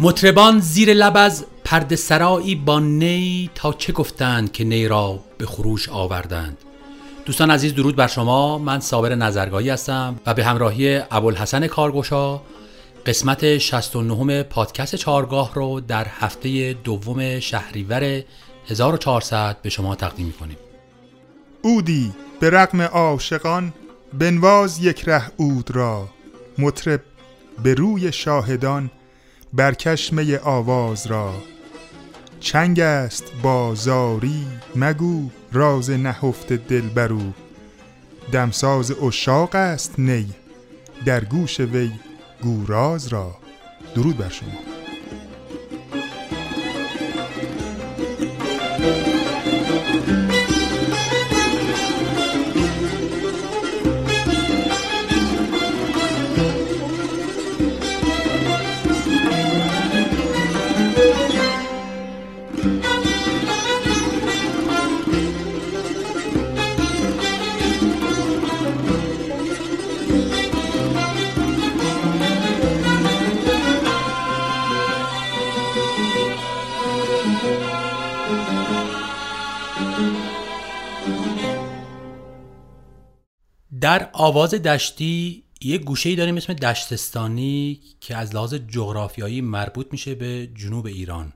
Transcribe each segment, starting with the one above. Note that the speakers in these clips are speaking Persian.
مطربان زیر لب از پرده سرایی با نی تا چه گفتند که نی را به خروش آوردند؟ دوستان عزیز درود بر شما. من صابر نظرگاهی هستم و به همراهی ابوالحسن کارگوشا قسمت 69 پادکست چارگاه رو در هفته دوم شهریور 1400 به شما تقدیم می‌کنیم. اودی به رقم عاشقان بنواز یک ره اود را. مطرب به روی شاهدان برکشمه آواز را. چنگ است با زاری مگو راز نهفت دل برو دمساز اشاق است نی در گوش وی گوراز را. درود بر شما. در آواز دشتی یه گوشه ای داریم اسم دشتستانی که از لحاظ جغرافیایی مربوط میشه به جنوب ایران.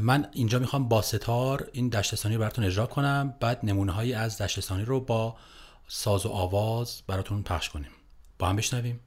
من اینجا می‌خوام با ستار این دشتستانی رو براتون اجرا کنم بعد نمونه هایی از دشتستانی رو با ساز و آواز براتون پخش کنیم. با هم بشنویم.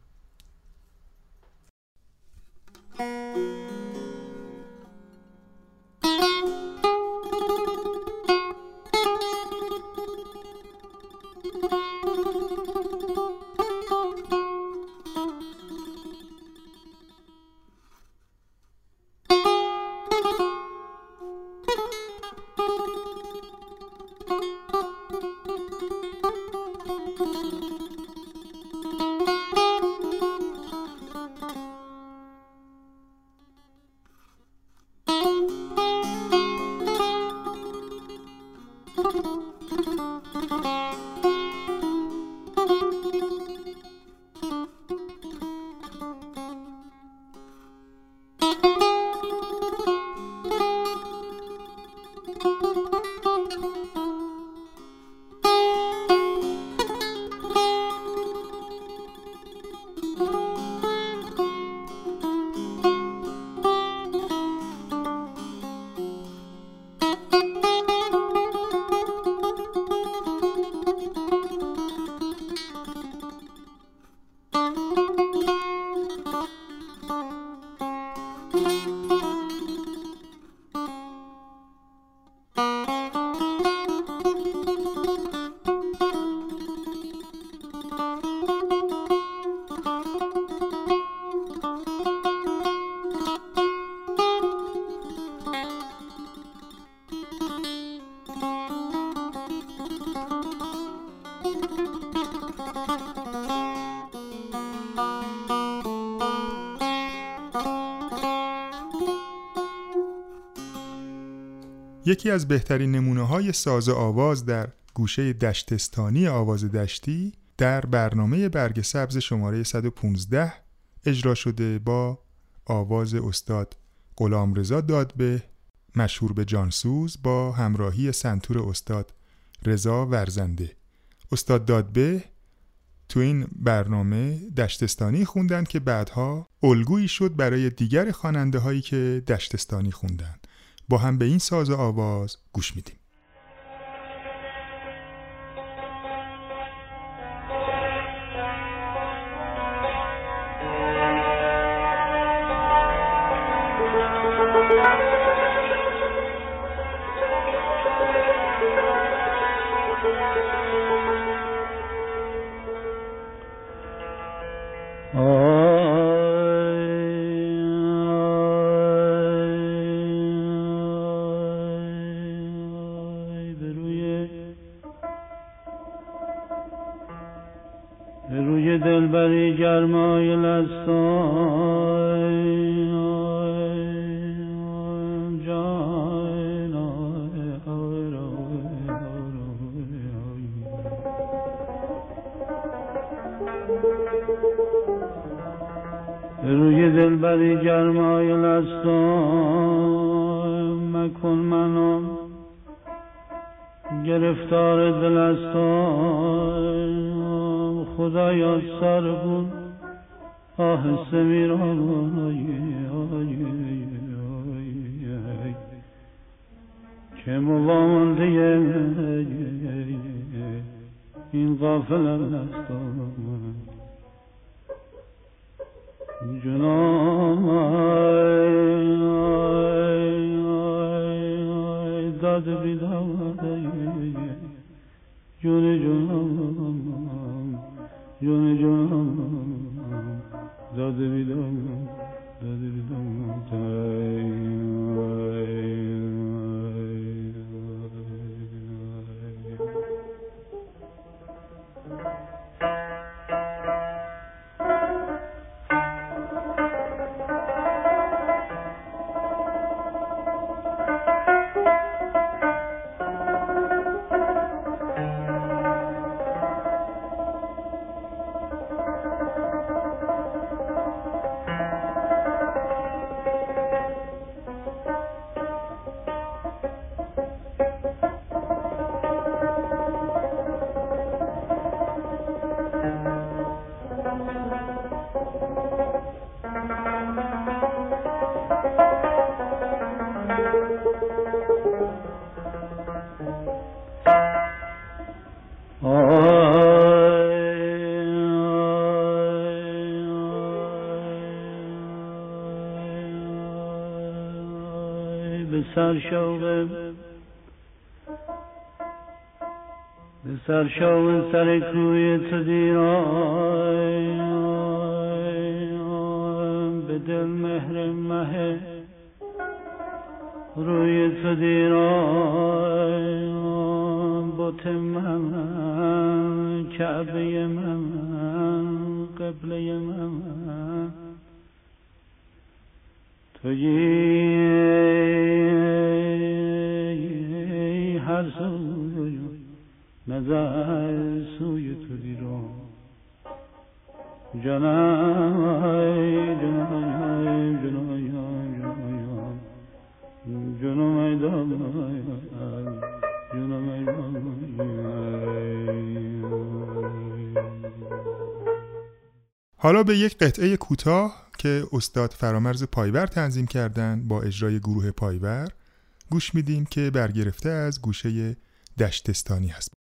یکی از بهترین نمونه های ساز آواز در گوشه دشتستانی آواز دشتی در برنامه برگ سبز شماره 115 اجرا شده با آواز استاد غلام رضا دادبه مشهور به جانسوز با همراهی سنتور استاد رضا ورزنده. استاد دادبه تو این برنامه دشتستانی خوندن که بعدها الگویی شد برای دیگر خواننده هایی که دشتستانی خوندن با هم به این ساز آواز گوش میدیم. روی دلبری گرمای لستان روی دلبری گرمای لستای مکن منو گرفتار دلستان خدایا سر بود. آهسته میرم که موانده این قافل است. جنام داد بیداد. جون جنام جون جنام داده بیدم شوق به سر شوق سر کوی تو به دل مهر مه روی تو دیران بوت من کعبه من قبله من. تویی نظر سوی تو دیرو جانای جانای جانای جانای جانای جانای حالا به یک قطعه کوتاه که استاد فرامرز پایور تنظیم کردن با اجرای گروه پایور گوش میدیم که برگرفته از گوشه دشتستانی هست.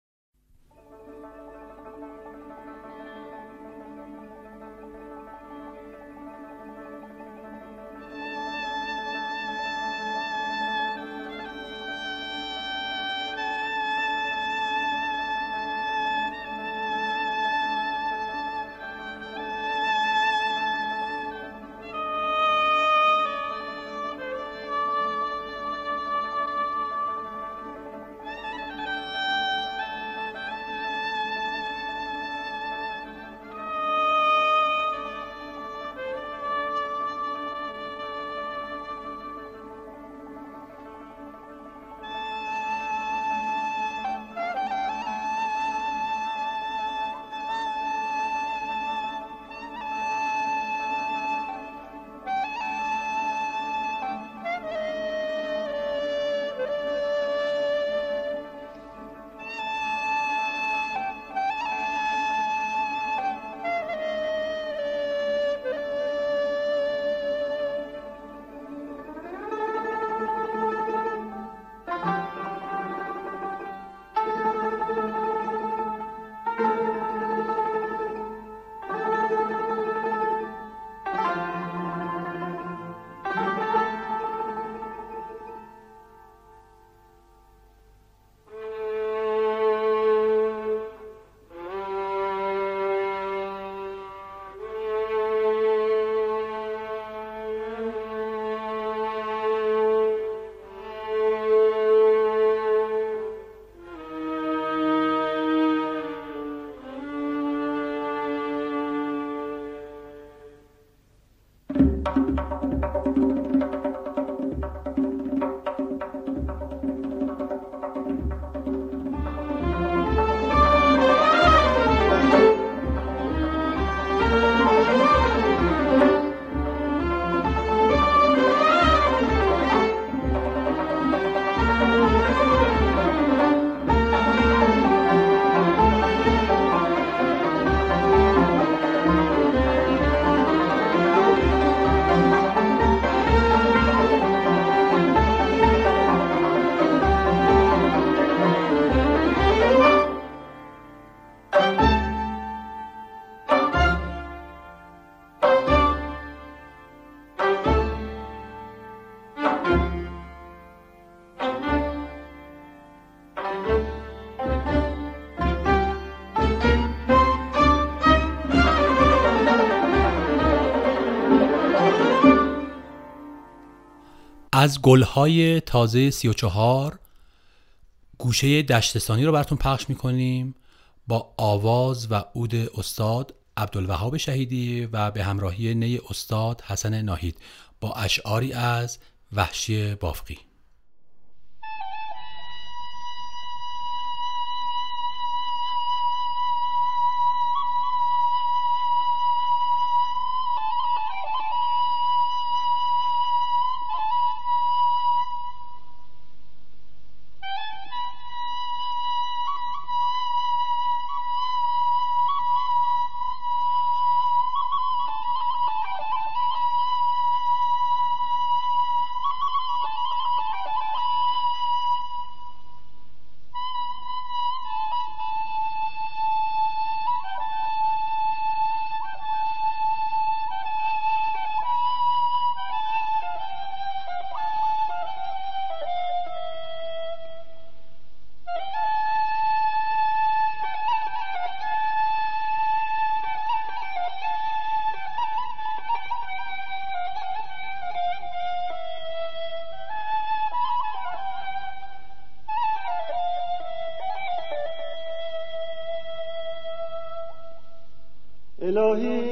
از گلهای تازه سی و چهار گوشه دشتستانی رو براتون پخش می‌کنیم با آواز و عود استاد عبدالوهاب شهیدی و به همراهی نی استاد حسن ناهید با اشعاری از وحشی بافقی. Elohim.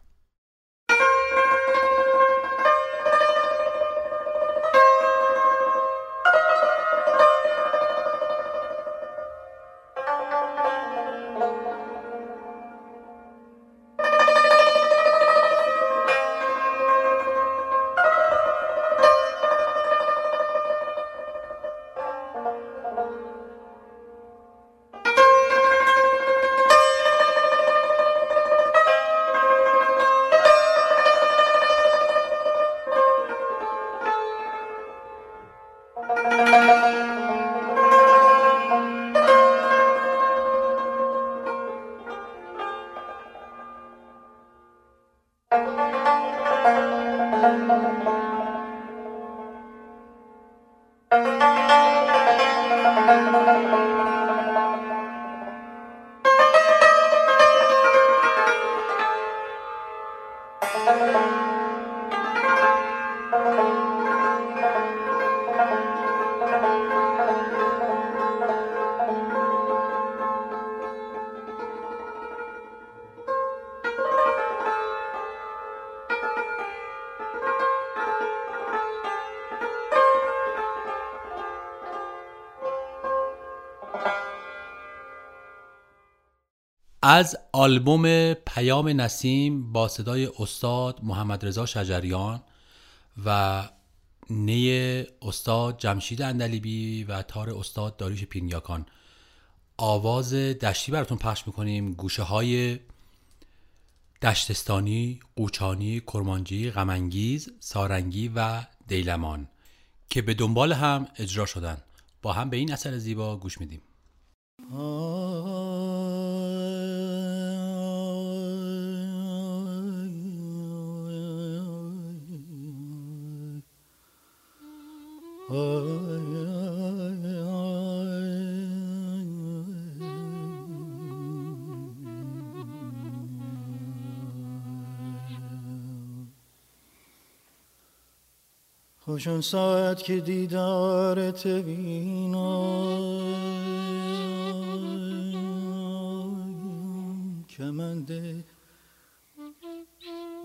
از آلبوم پیام نسیم با صدای استاد محمد رضا شجریان و نی استاد جمشید اندلیبی و تار استاد داریوش پینیاکان. آواز دشتی براتون پخش می‌کنیم. گوشه های دشتستانی، قوچانی، کرمانجی، غمانگیز، سارنگی و دیلمان که به دنبال هم اجرا شدن. با هم به این اثر زیبا گوش میدیم. خوشون ساعت که دیدارت بینم کمنده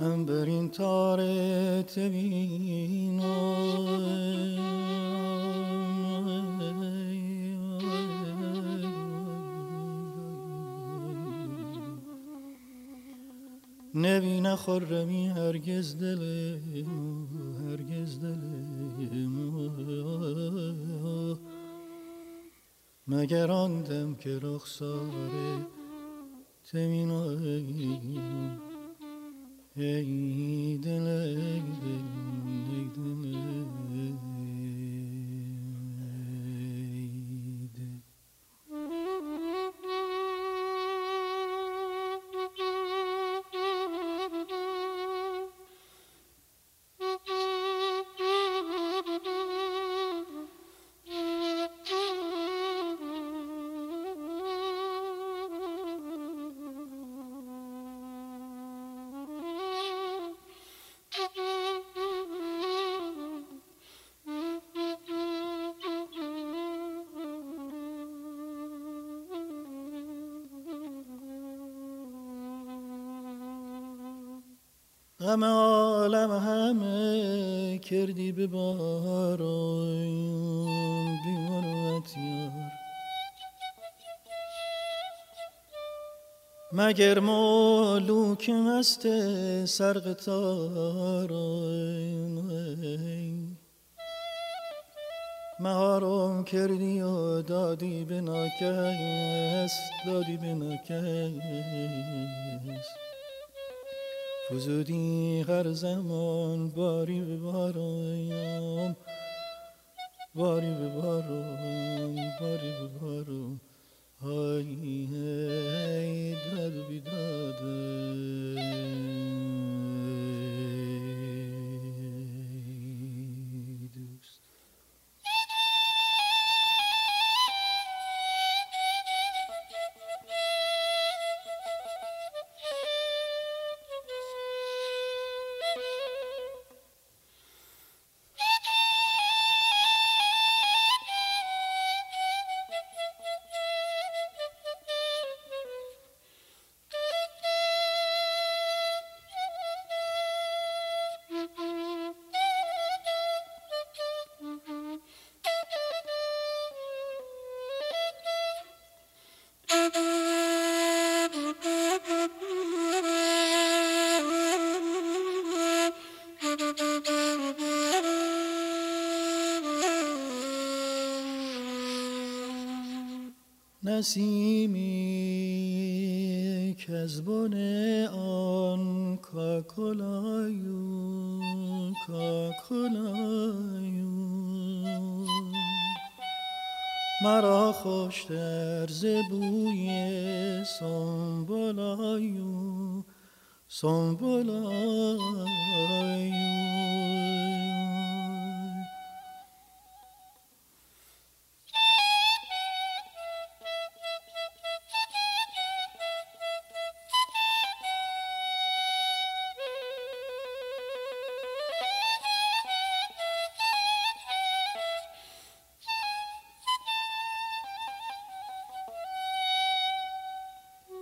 انبرین تارت بینم نخورمی هرگز دل هرگز دل مگر آن دم که رخساره تمین ای دل ای دل ای غم عالم همه کردی به باران بیمروت یار مگر مالوک مست سرق تاران مهارم کردی و دادی به ناکس دادی به ناکس فزودی هر زمان باری به بارم باری به بارم باری به بارم. های داد بیداده نسیمی کز بن آن کاکل آیو کاکل آیو. مرا خوشتر ز بوی سنبل آیو سنبل آیو.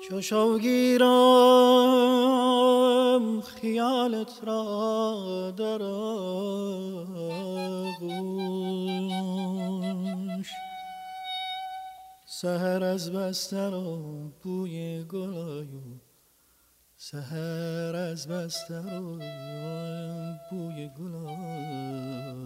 چو شو گیرم خیالت را در آغوش سحر از بسترم بوی گل آیو سحر از بسترم بوی گل آیو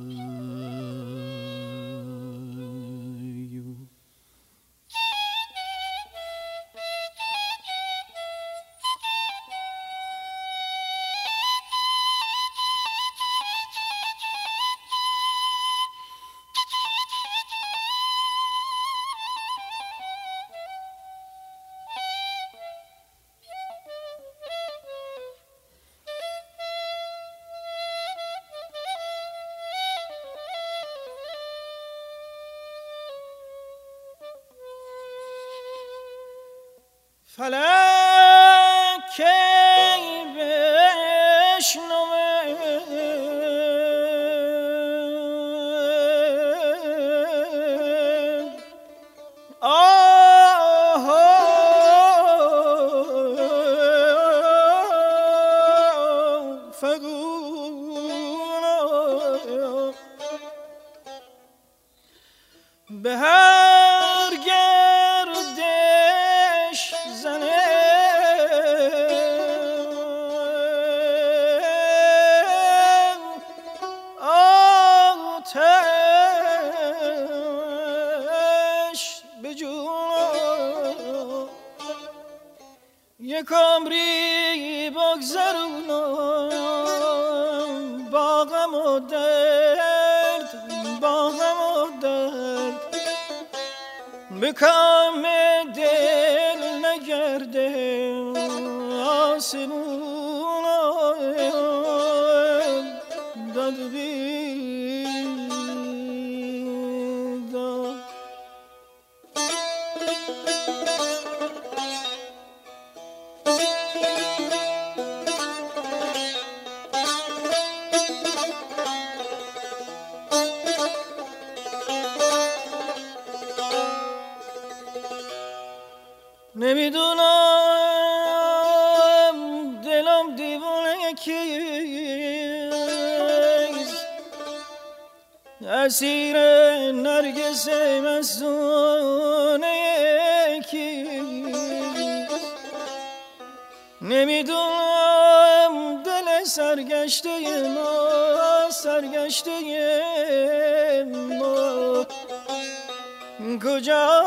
اسیر نرگس مستونه کیست. نمی‌دونم دل سرگشته ما سرگشته ما. کجا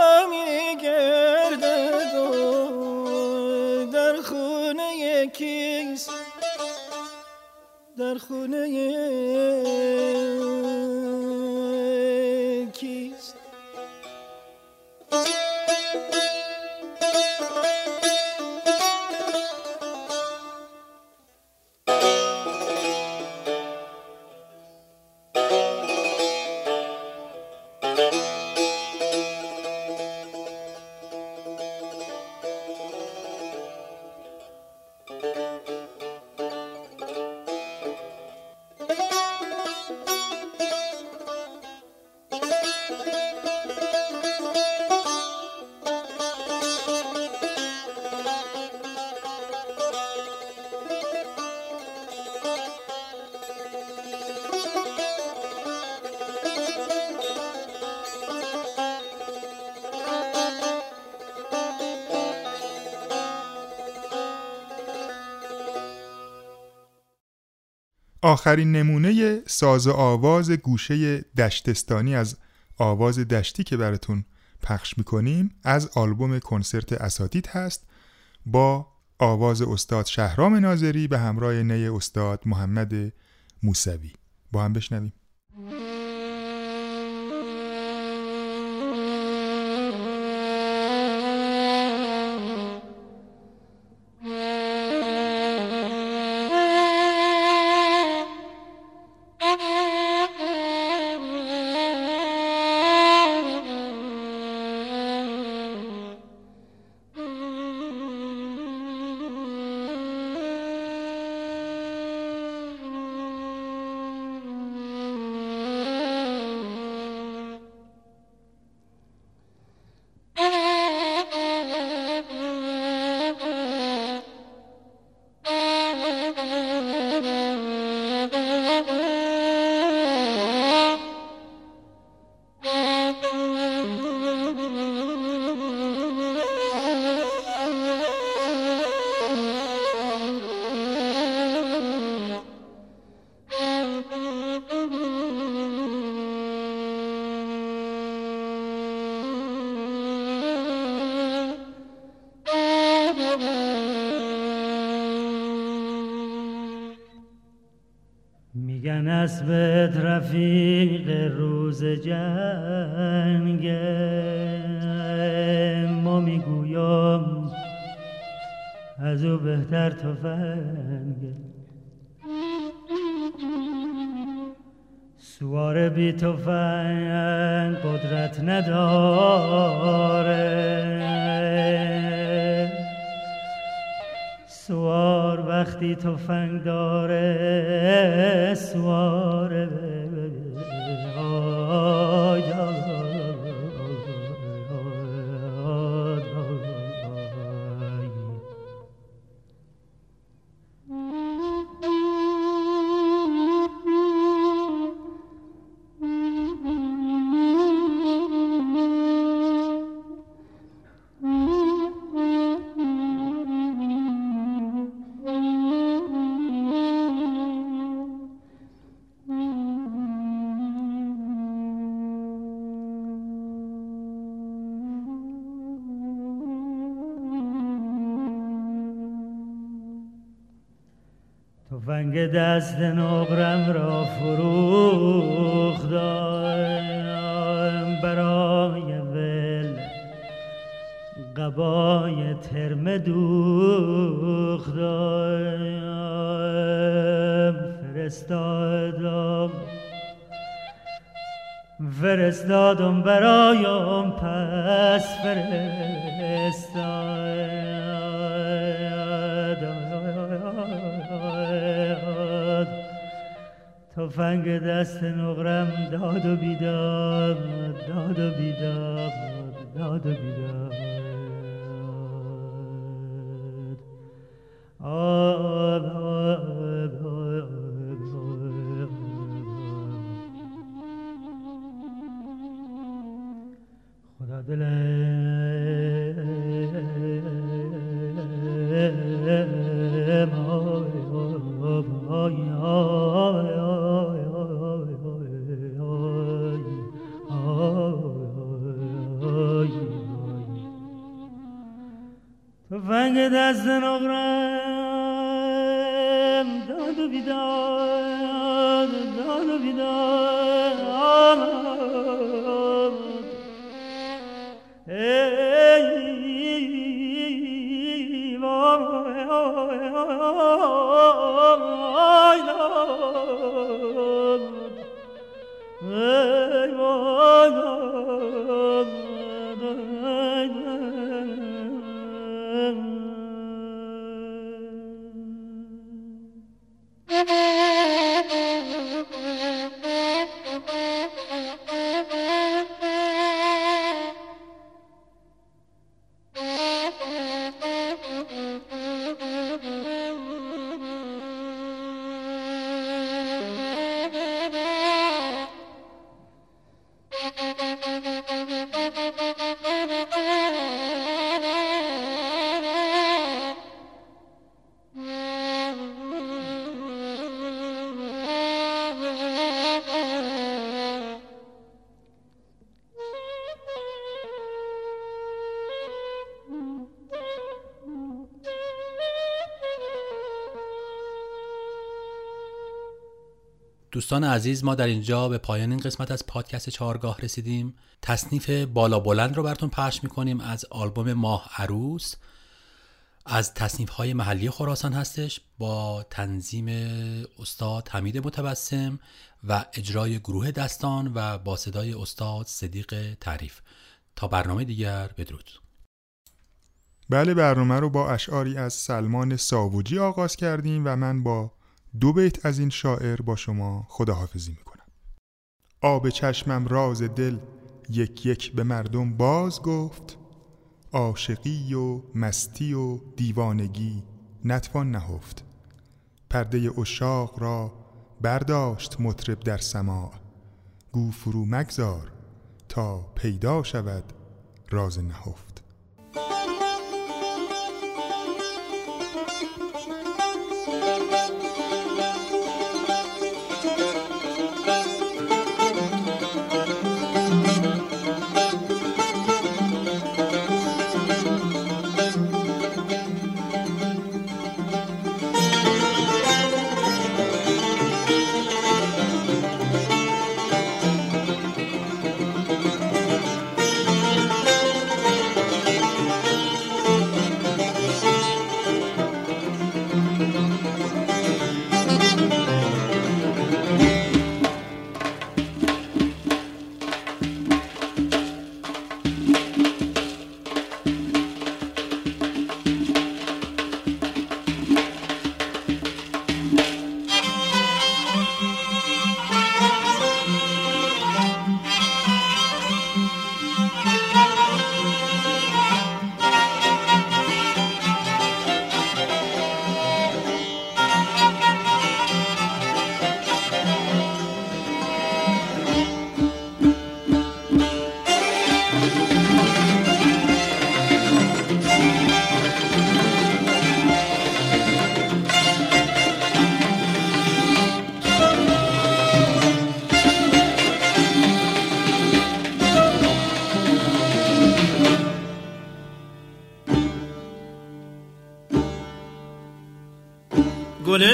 آخرین نمونه ساز آواز گوشه دشتستانی از آواز دشتی که براتون پخش می‌کنیم از آلبوم کنسرت اساتید هست با آواز استاد شهرام ناظری به همراه نی استاد محمد موسوی. با هم بشنویم. اسبت رفیق روز جنگ. ما می‌گویم از او بهتر تفنگ سوار بی تفنگ قدرت نداره. سوار وقتی تفنگ داره سوار تفنگ دست نقرم را فروختم برای ول قبای ترم دوختم فرستادم. فرستادم برایم پس فرستاد تفنگ دست نقرم داد و بیداد داد و بیداد داد و بیداد. دوستان عزیز ما در اینجا به پایان این قسمت از پادکست چهارگاه رسیدیم. تصنیف بالا بلند رو براتون پخش می‌کنیم از آلبوم ماه عروس. از تصنیف های محلی خراسان هستش با تنظیم استاد حمید متبسم و اجرای گروه دستان و با صدای استاد صدیق تعریف. تا برنامه دیگر بدرود. بله برنامه رو با اشعاری از سلمان ساوجی آغاز کردیم و من با دو بیت از این شاعر با شما خداحافظی می‌کنم. آب چشمم راز دل یک یک به مردم باز گفت. عاشقی و مستی و دیوانگی نتوان نهفت. پرده اشاق را برداشت مطرب در سماع. گو فرو مگذار تا پیدا شود راز نهفت.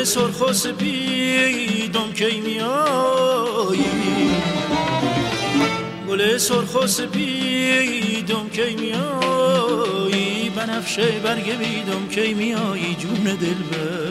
سرخ و سپیدم کی میایی؟ گل سرخ و سپیدم کی میایی؟ بنفشه برگ بیدم کی میایی؟ جون دل بریا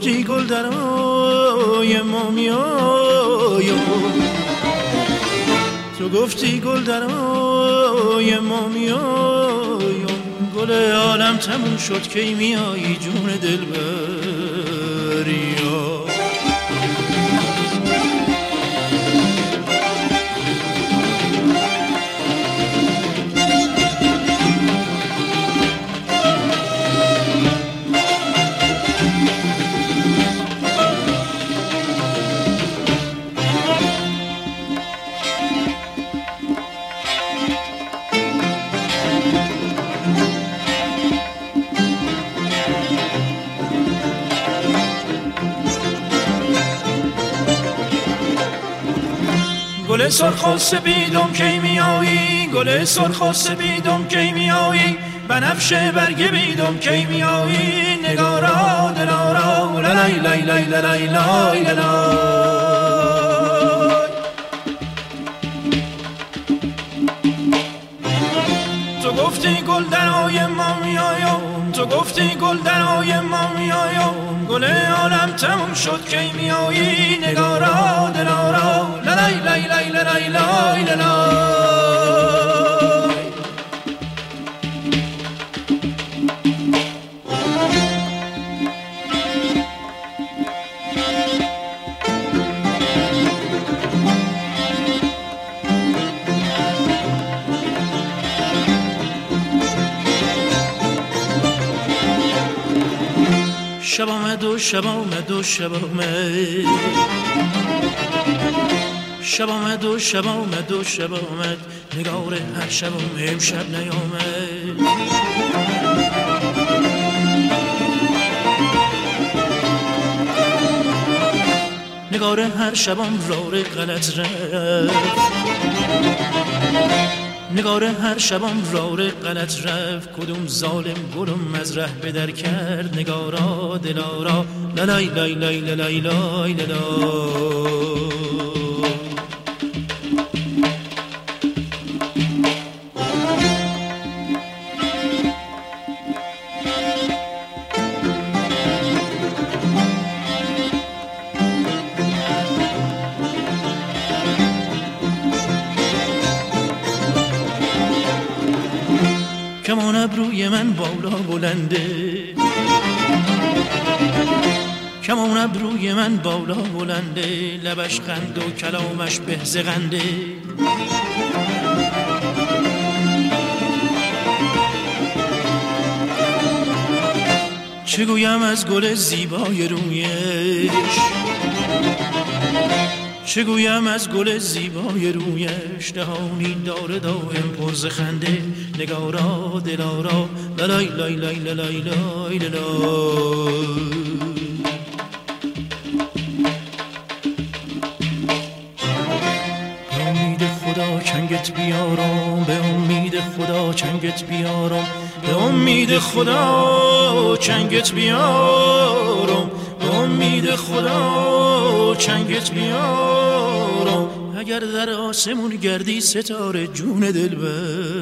گفتی گل درای ما میایم تو گفتی گل درای ما میایم گل عالم تموم شد کی میایی جون دل بریا سرخ و سپیدم کی میایی؟ گل سرخ و سپیدم کی میایی؟ بنفشه برگ بیدم کی میایی؟ نگارا دلارا لای لای لای لای لای لای تو گفتی گل درهای ما میایم تو گفتی گل درهای ما میایم گل عالم تموم شد کی میایی؟ نگارا دلارا شب آمد و شب آمد و شب آمد شب آمد و شب آمد و شب آمد. نگار هر شب امشب نیامد. نگار هر شبم رار غلط رفت. نگار هر شبم رار غلط رفت. کدوم ظالم گلم از ره بدر کرد. نگارا دلارا. لای لای لای لای لای لای من بالا بلنده لبش خند و کلامش به زغنده. چه گویم از گل زیبای رویش؟ چه گویم از گل زیبای رویش؟ دهانی داره دائم پرز خنده نگارا دلارا لای لای لای لای لای لای به بیارم به امید خدا چنگت بیارم به امید خدا چنگت بیارم به امید خدا چنگت بیارم. اگر در آسمون گردی ستاره جون دل بر